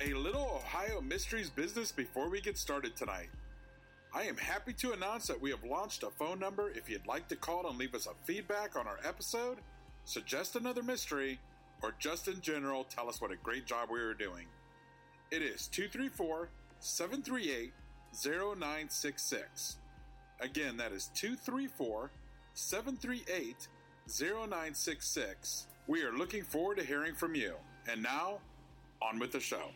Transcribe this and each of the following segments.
A little Ohio Mysteries business before we get started tonight. I am happy to announce that we have launched a phone number if you'd like to call and leave us a feedback on our episode, suggest another mystery, or just in general tell us what a great job we are doing. It is 234 738 0966. Again, that is 234 738 0966. We are looking forward to hearing from you. And now, on with the show.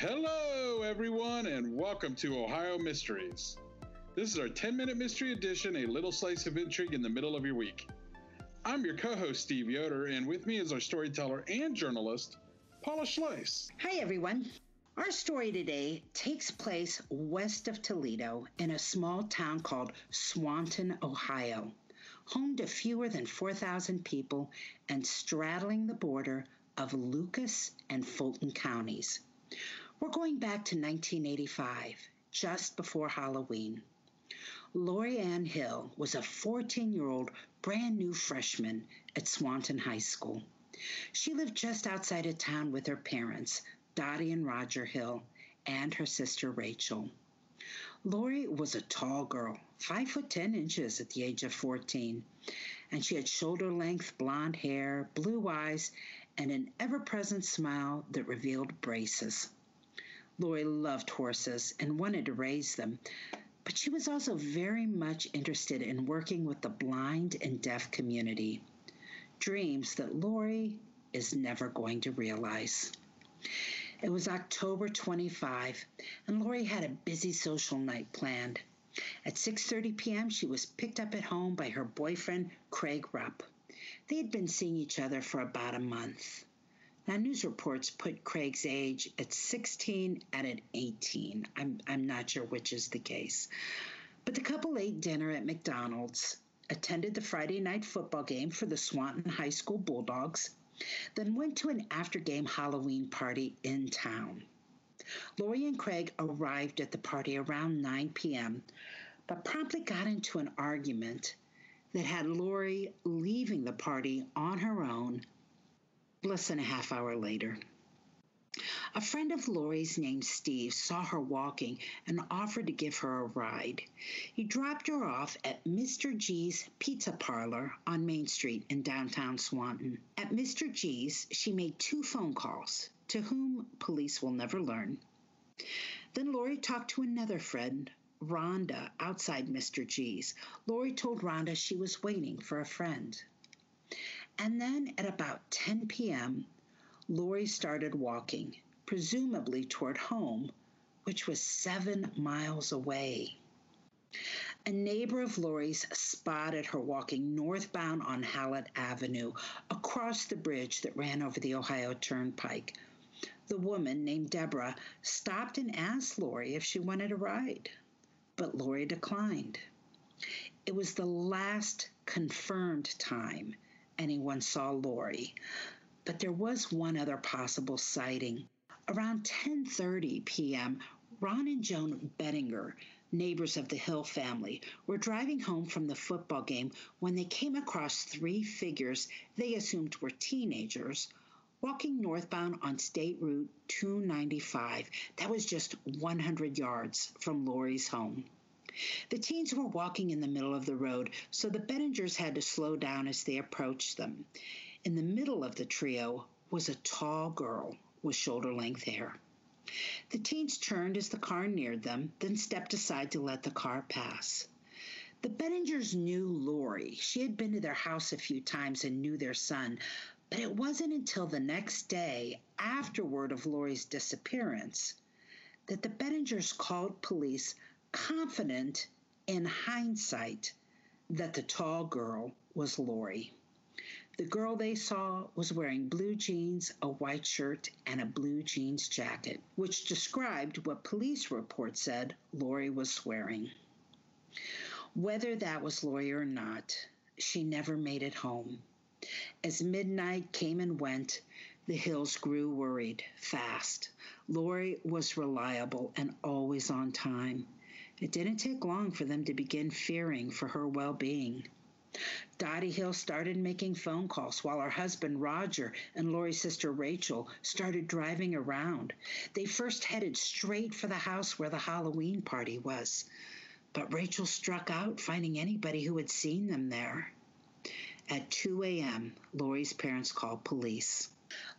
Hello, everyone, and welcome to Ohio Mysteries. This is our 10 minute mystery edition, a little slice of intrigue in the middle of your week. I'm your co host, Steve Yoder, and with me is our storyteller and journalist, Paula Schleis. Hi, everyone. Our story today takes place west of Toledo in a small town called Swanton, Ohio, home to fewer than 4,000 people and straddling the border of Lucas and Fulton counties. We're going back to 1985, just before Halloween. Lori Ann Hill was a 14 year old brand new freshman at Swanton High School. She lived just outside of town with her parents, Dottie and Roger Hill, and her sister Rachel. Lori was a tall girl, five foot ten inches at the age of 14, and she had shoulder length blonde hair, blue eyes, and an ever present smile that revealed braces. Lori loved horses and wanted to raise them, but she was also very much interested in working with the blind and deaf community. Dreams that Lori is never going to realize. It was October 25, and Lori had a busy social night planned. At 6:30 p.m., she was picked up at home by her boyfriend Craig Rupp. They had been seeing each other for about a month. Now, news reports put Craig's age at 16 and at 18. I'm, I'm not sure which is the case. But the couple ate dinner at McDonald's, attended the Friday night football game for the Swanton High School Bulldogs, then went to an after game Halloween party in town. Lori and Craig arrived at the party around 9 p.m., but promptly got into an argument that had Lori leaving the party on her own less than a half hour later. A friend of Lori's named Steve saw her walking and offered to give her a ride. He dropped her off at Mr. G's Pizza Parlor on Main Street in downtown Swanton. At Mr. G's, she made two phone calls, to whom police will never learn. Then Lori talked to another friend, Rhonda, outside Mr. G's. Lori told Rhonda she was waiting for a friend. And then at about 10 p.m., Lori started walking, presumably toward home, which was seven miles away. A neighbor of Lori's spotted her walking northbound on Hallett Avenue across the bridge that ran over the Ohio Turnpike. The woman, named Deborah, stopped and asked Lori if she wanted a ride, but Lori declined. It was the last confirmed time anyone saw Lori, but there was one other possible sighting. Around 10:30 p.m., Ron and Joan Bettinger, neighbors of the Hill family, were driving home from the football game when they came across three figures they assumed were teenagers walking northbound on State Route 295. That was just 100 yards from Lori's home. The teens were walking in the middle of the road, so the Bettingers had to slow down as they approached them. In the middle of the trio was a tall girl with shoulder length hair. The teens turned as the car neared them, then stepped aside to let the car pass. The Benningers knew Lori. She had been to their house a few times and knew their son, but it wasn't until the next day, after word of Lori's disappearance, that the Benningers called police, confident in hindsight that the tall girl was Lori. The girl they saw was wearing blue jeans, a white shirt, and a blue jeans jacket, which described what police reports said Lori was wearing. Whether that was Lori or not, she never made it home. As midnight came and went, the hills grew worried fast. Lori was reliable and always on time. It didn't take long for them to begin fearing for her well being. Dottie Hill started making phone calls while her husband Roger and Lori's sister Rachel started driving around. They first headed straight for the house where the Halloween party was, but Rachel struck out finding anybody who had seen them there. At 2 a.m., Lori's parents called police.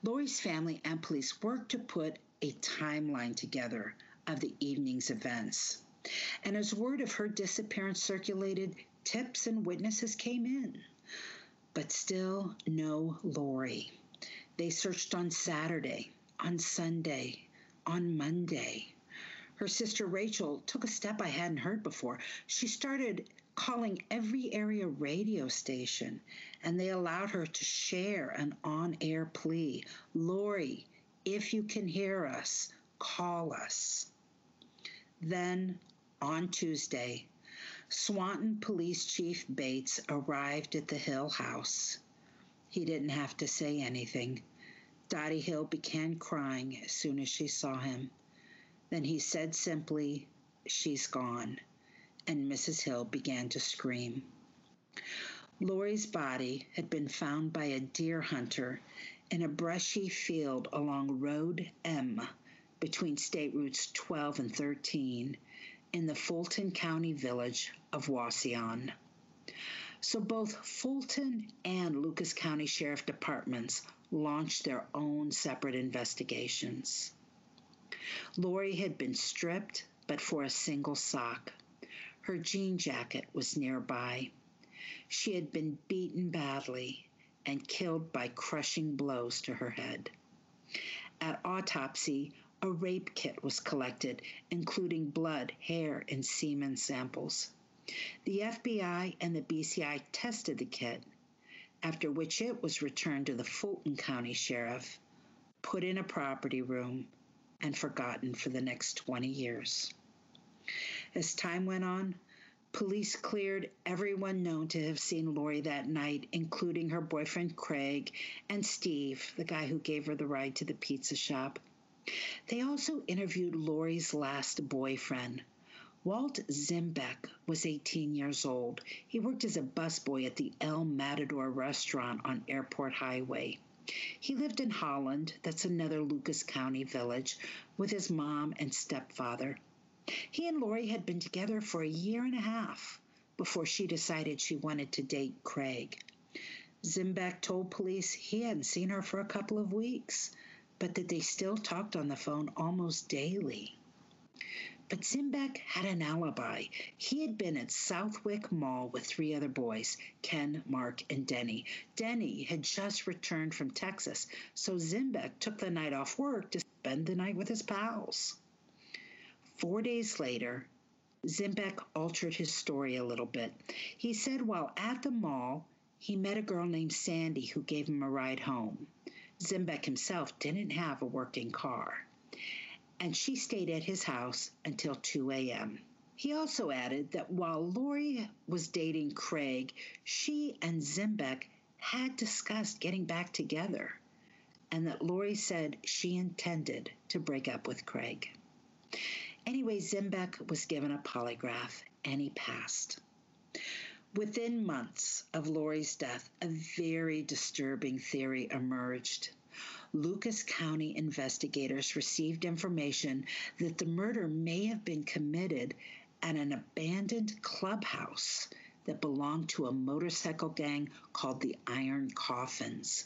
Lori's family and police worked to put a timeline together of the evening's events. And as word of her disappearance circulated, tips and witnesses came in. But still, no Lori. They searched on Saturday, on Sunday, on Monday. Her sister Rachel took a step I hadn't heard before. She started calling every area radio station, and they allowed her to share an on air plea Lori, if you can hear us, call us. Then, on Tuesday, Swanton Police Chief Bates arrived at the Hill house. He didn't have to say anything. Dottie Hill began crying as soon as she saw him. Then he said simply, She's gone and Mrs. Hill began to scream. Lori's body had been found by a deer hunter in a brushy field along Road M between State Routes 12 and 13 in the Fulton County village of Wauseon. So both Fulton and Lucas County Sheriff Departments launched their own separate investigations. Lori had been stripped, but for a single sock. Her jean jacket was nearby. She had been beaten badly and killed by crushing blows to her head. At autopsy, a rape kit was collected, including blood, hair, and semen samples. The FBI and the BCI tested the kit, after which it was returned to the Fulton County Sheriff, put in a property room, and forgotten for the next 20 years. As time went on, police cleared everyone known to have seen Lori that night, including her boyfriend Craig and Steve, the guy who gave her the ride to the pizza shop. They also interviewed Lori's last boyfriend. Walt Zimbeck was 18 years old. He worked as a busboy at the El Matador restaurant on Airport Highway. He lived in Holland, that's another Lucas County village, with his mom and stepfather. He and Lori had been together for a year and a half before she decided she wanted to date Craig. Zimbeck told police he hadn't seen her for a couple of weeks, but that they still talked on the phone almost daily. But Zimbeck had an alibi. He had been at Southwyck Mall with three other boys Ken, Mark, and Denny. Denny had just returned from Texas, so Zimbeck took the night off work to spend the night with his pals. Four days later, Zimbeck altered his story a little bit. He said while at the mall, he met a girl named Sandy who gave him a ride home. Zimbeck himself didn't have a working car, and she stayed at his house until 2 a.m. He also added that while Lori was dating Craig, she and Zimbeck had discussed getting back together, and that Lori said she intended to break up with Craig. Anyway, Zimbeck was given a polygraph and he passed. Within months of Lori's death, a very disturbing theory emerged. Lucas County investigators received information that the murder may have been committed at an abandoned clubhouse that belonged to a motorcycle gang called the Iron Coffins.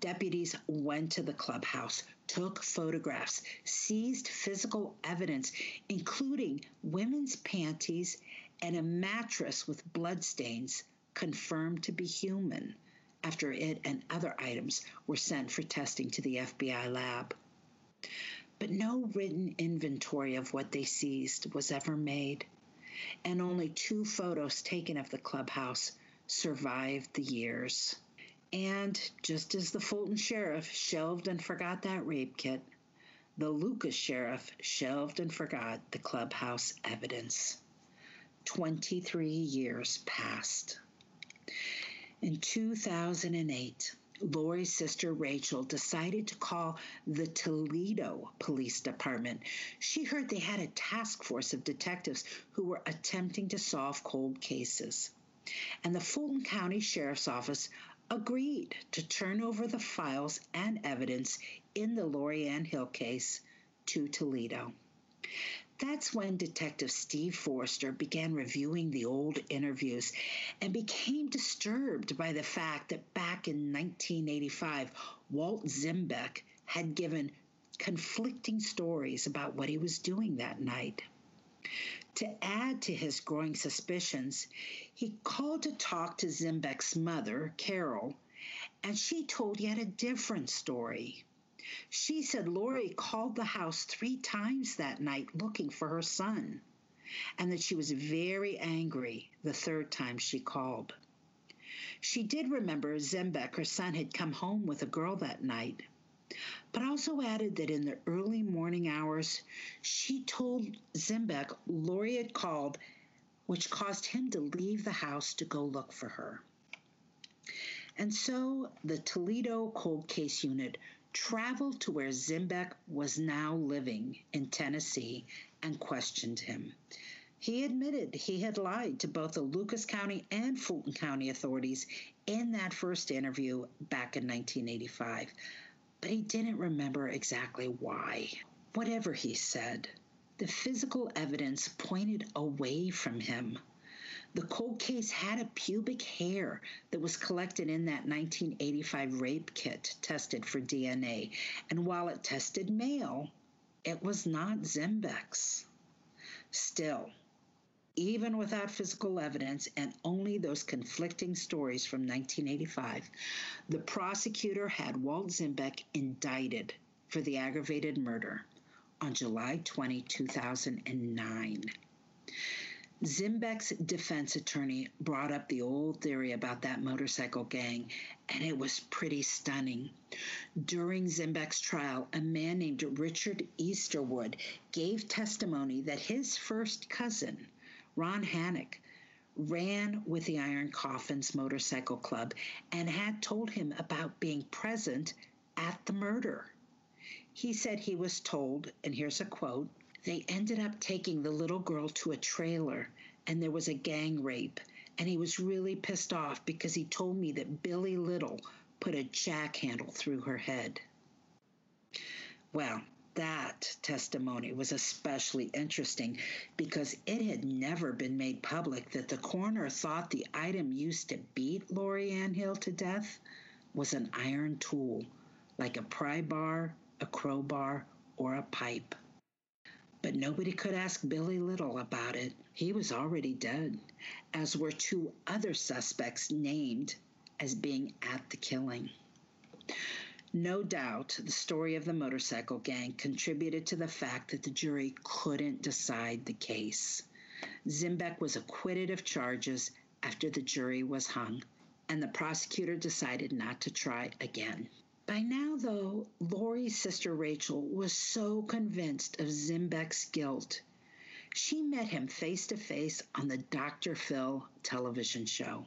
Deputies went to the clubhouse, took photographs, seized physical evidence, including women's panties and a mattress with bloodstains confirmed to be human after it and other items were sent for testing to the FBI lab. But no written inventory of what they seized was ever made, and only two photos taken of the clubhouse survived the years. And just as the Fulton sheriff shelved and forgot that rape kit, the Lucas sheriff shelved and forgot the clubhouse evidence. 23 years passed. In 2008, Lori's sister Rachel decided to call the Toledo Police Department. She heard they had a task force of detectives who were attempting to solve cold cases. And the Fulton County Sheriff's Office agreed to turn over the files and evidence in the Lori Ann Hill case to Toledo. That's when Detective Steve Forster began reviewing the old interviews and became disturbed by the fact that back in 1985, Walt Zimbeck had given conflicting stories about what he was doing that night. To add to his growing suspicions, he called to talk to Zimbeck's mother, Carol, and she told yet a different story. She said Lori called the house three times that night looking for her son, and that she was very angry the third time she called. She did remember Zimbeck, her son, had come home with a girl that night, but also added that in the early morning hours, she told Zimbeck Lori had called, which caused him to leave the house to go look for her. And so the Toledo Cold Case Unit traveled to where Zimbeck was now living in Tennessee and questioned him. He admitted he had lied to both the Lucas County and Fulton County authorities in that first interview back in 1985, but he didn't remember exactly why. Whatever he said, the physical evidence pointed away from him. The cold case had a pubic hair that was collected in that 1985 rape kit tested for DNA, and while it tested male, it was not Zimbeck's. Still, even without physical evidence and only those conflicting stories from 1985, the prosecutor had Walt Zimbeck indicted for the aggravated murder on July 20, 2009. Zimbeck's defense attorney brought up the old theory about that motorcycle gang, and it was pretty stunning. During Zimbeck's trial, a man named Richard Easterwood gave testimony that his first cousin, Ron Hannock, ran with the Iron Coffins Motorcycle Club and had told him about being present at the murder. He said he was told, and here's a quote they ended up taking the little girl to a trailer, and there was a gang rape. And he was really pissed off because he told me that Billy Little put a jack handle through her head. Well, that testimony was especially interesting because it had never been made public that the coroner thought the item used to beat Lori Ann Hill to death was an iron tool, like a pry bar, a crowbar, or a pipe. But nobody could ask Billy Little about it. He was already dead, as were two other suspects named as being at the killing. No doubt the story of the motorcycle gang contributed to the fact that the jury couldn't decide the case. Zimbeck was acquitted of charges after the jury was hung, and the prosecutor decided not to try again. By now, though, Lori's sister Rachel was so convinced of Zimbeck's guilt, she met him face to face on the Dr. Phil television show.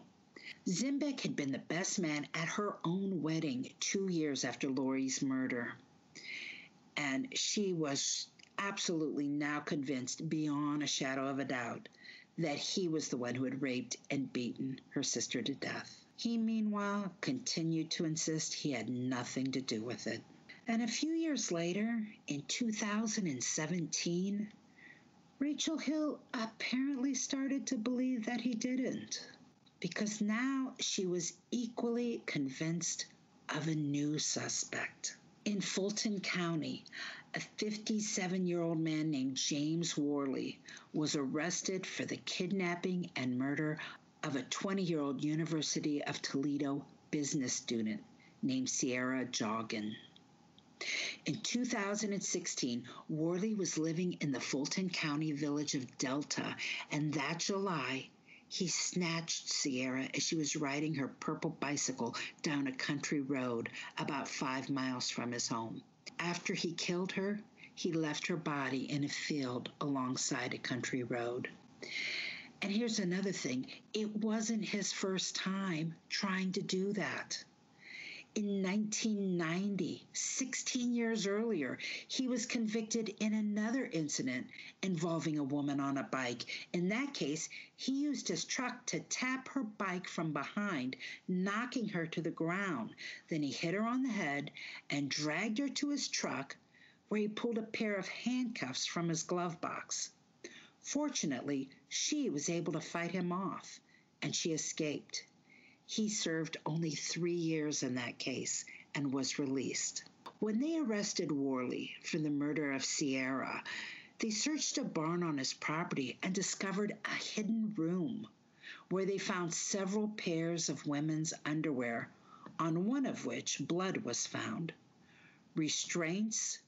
Zimbeck had been the best man at her own wedding two years after Lori's murder. And she was absolutely now convinced, beyond a shadow of a doubt, that he was the one who had raped and beaten her sister to death. He, meanwhile, continued to insist he had nothing to do with it. And a few years later, in 2017, Rachel Hill apparently started to believe that he didn't, because now she was equally convinced of a new suspect. In Fulton County, a 57 year old man named James Worley was arrested for the kidnapping and murder of a 20 year old University of Toledo business student named Sierah Joughin. In 2016, Worley was living in the Fulton County village of Delta, and that July, he snatched Sierra as she was riding her purple bicycle down a country road about five miles from his home. After he killed her, he left her body in a field alongside a country road. And here's another thing it wasn't his first time trying to do that. In 1990, 16 years earlier, he was convicted in another incident involving a woman on a bike. In that case, he used his truck to tap her bike from behind, knocking her to the ground. Then he hit her on the head and dragged her to his truck, where he pulled a pair of handcuffs from his glove box. Fortunately, she was able to fight him off, and she escaped. He served only three years in that case and was released. When they arrested Worley for the murder of Sierah, they searched a barn on his property and discovered a hidden room where they found several pairs of women's underwear, on one of which blood was found, restraints,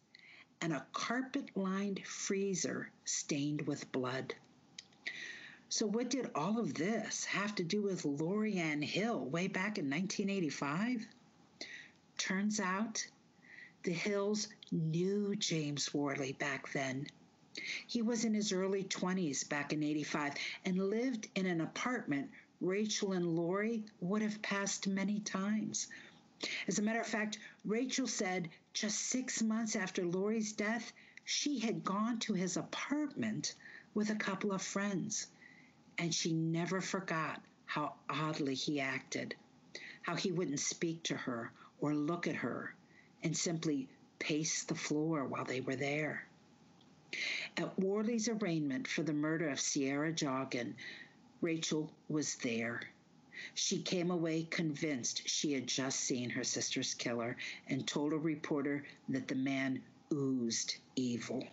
and a carpet lined freezer stained with blood. So, what did all of this have to do with Lori Ann Hill way back in 1985? Turns out the Hills knew James Worley back then. He was in his early 20s back in 85 and lived in an apartment Rachel and Lori would have passed many times. As a matter of fact, Rachel said just six months after Lori's death, she had gone to his apartment with a couple of friends, and she never forgot how oddly he acted, how he wouldn't speak to her or look at her, and simply pace the floor while they were there. At Worley's arraignment for the murder of Sierah Joughin, Rachel was there. She came away convinced she had just seen her sister's killer and told a reporter that the man oozed evil.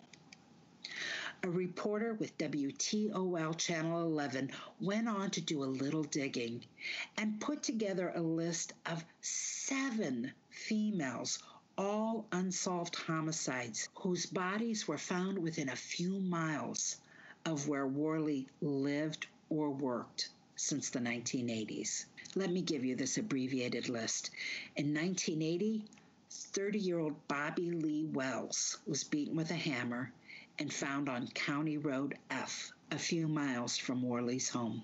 A reporter with WTOL Channel 11 went on to do a little digging and put together a list of seven females, all unsolved homicides, whose bodies were found within a few miles of where Worley lived or worked since the 1980s. Let me give you this abbreviated list. In 1980, 30 year old Bobby Lee Wells was beaten with a hammer and found on County Road F, a few miles from Worley's home.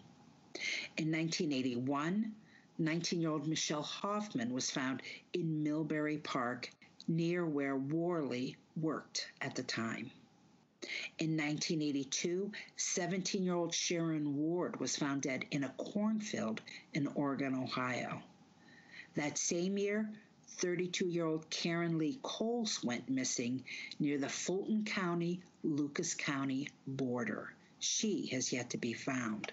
In 1981, 19 year old Michelle Hoffman was found in Millbury Park near where Worley worked at the time. In 1982, 17 year old Sharon Ward was found dead in a cornfield in Oregon, Ohio. That same year, 32 year old Karen Lee Coles went missing near the Fulton County, Lucas County border. She has yet to be found.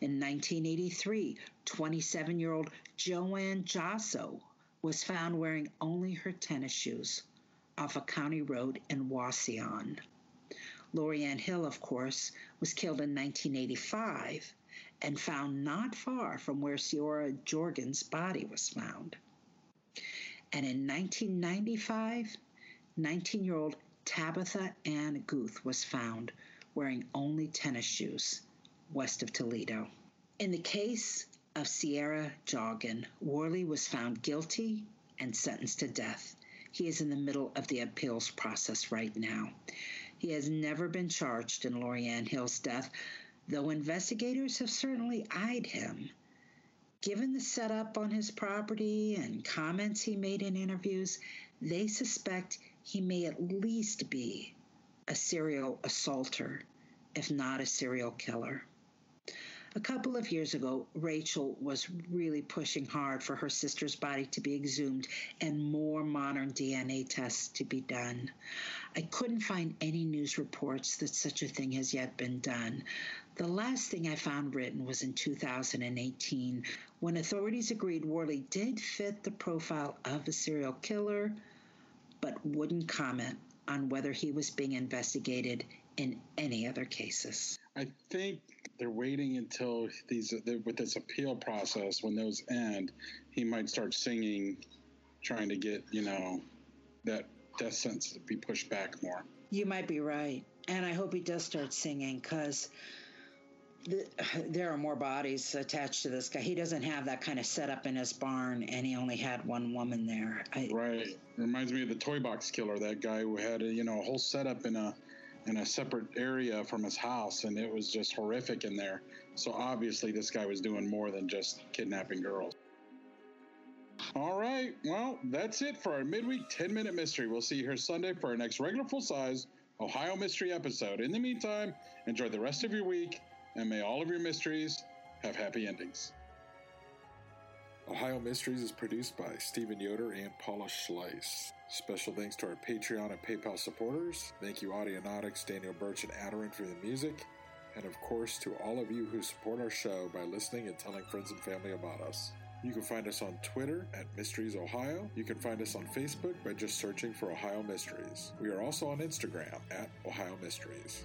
In 1983, 27 year old Joanne Josso was found wearing only her tennis shoes off a county road in Wauseon. Lori Ann Hill, of course, was killed in 1985 and found not far from where Sierah Joughin's body was found. And in 1995, 19 year old Tabitha Ann Guth was found wearing only tennis shoes west of Toledo. In the case of Sierah Joughin, Worley was found guilty and sentenced to death. He is in the middle of the appeals process right now. He has never been charged in Lori Ann Hill's death, though investigators have certainly eyed him. Given the setup on his property and comments he made in interviews, they suspect he may at least be a serial assaulter, if not a serial killer. A couple of years ago, Rachel was really pushing hard for her sister's body to be exhumed and more modern DNA tests to be done. I couldn't find any news reports that such a thing has yet been done. The last thing I found written was in 2018 when authorities agreed Worley did fit the profile of a serial killer, but wouldn't comment on whether he was being investigated in any other cases. I think they're waiting until these with this appeal process when those end, he might start singing, trying to get you know that death sentence to be pushed back more. You might be right, and I hope he does start singing because. The, there are more bodies attached to this guy. He doesn't have that kind of setup in his barn, and he only had one woman there. I, right. Reminds me of the toy box killer. That guy who had a, you know a whole setup in a in a separate area from his house, and it was just horrific in there. So obviously, this guy was doing more than just kidnapping girls. All right, well, that's it for our midweek 10 minute mystery. We'll see you here Sunday for our next regular full size Ohio mystery episode. In the meantime, enjoy the rest of your week, and may all of your mysteries have happy endings. Ohio Mysteries is produced by Stephen Yoder and Paula Schleis. Special thanks to our Patreon and PayPal supporters. Thank you, Audionautix, Daniel Birch, and Adarin for the music. And of course, to all of you who support our show by listening and telling friends and family about us. You can find us on Twitter at Mysteries Ohio. You can find us on Facebook by just searching for Ohio Mysteries. We are also on Instagram at Ohio Mysteries.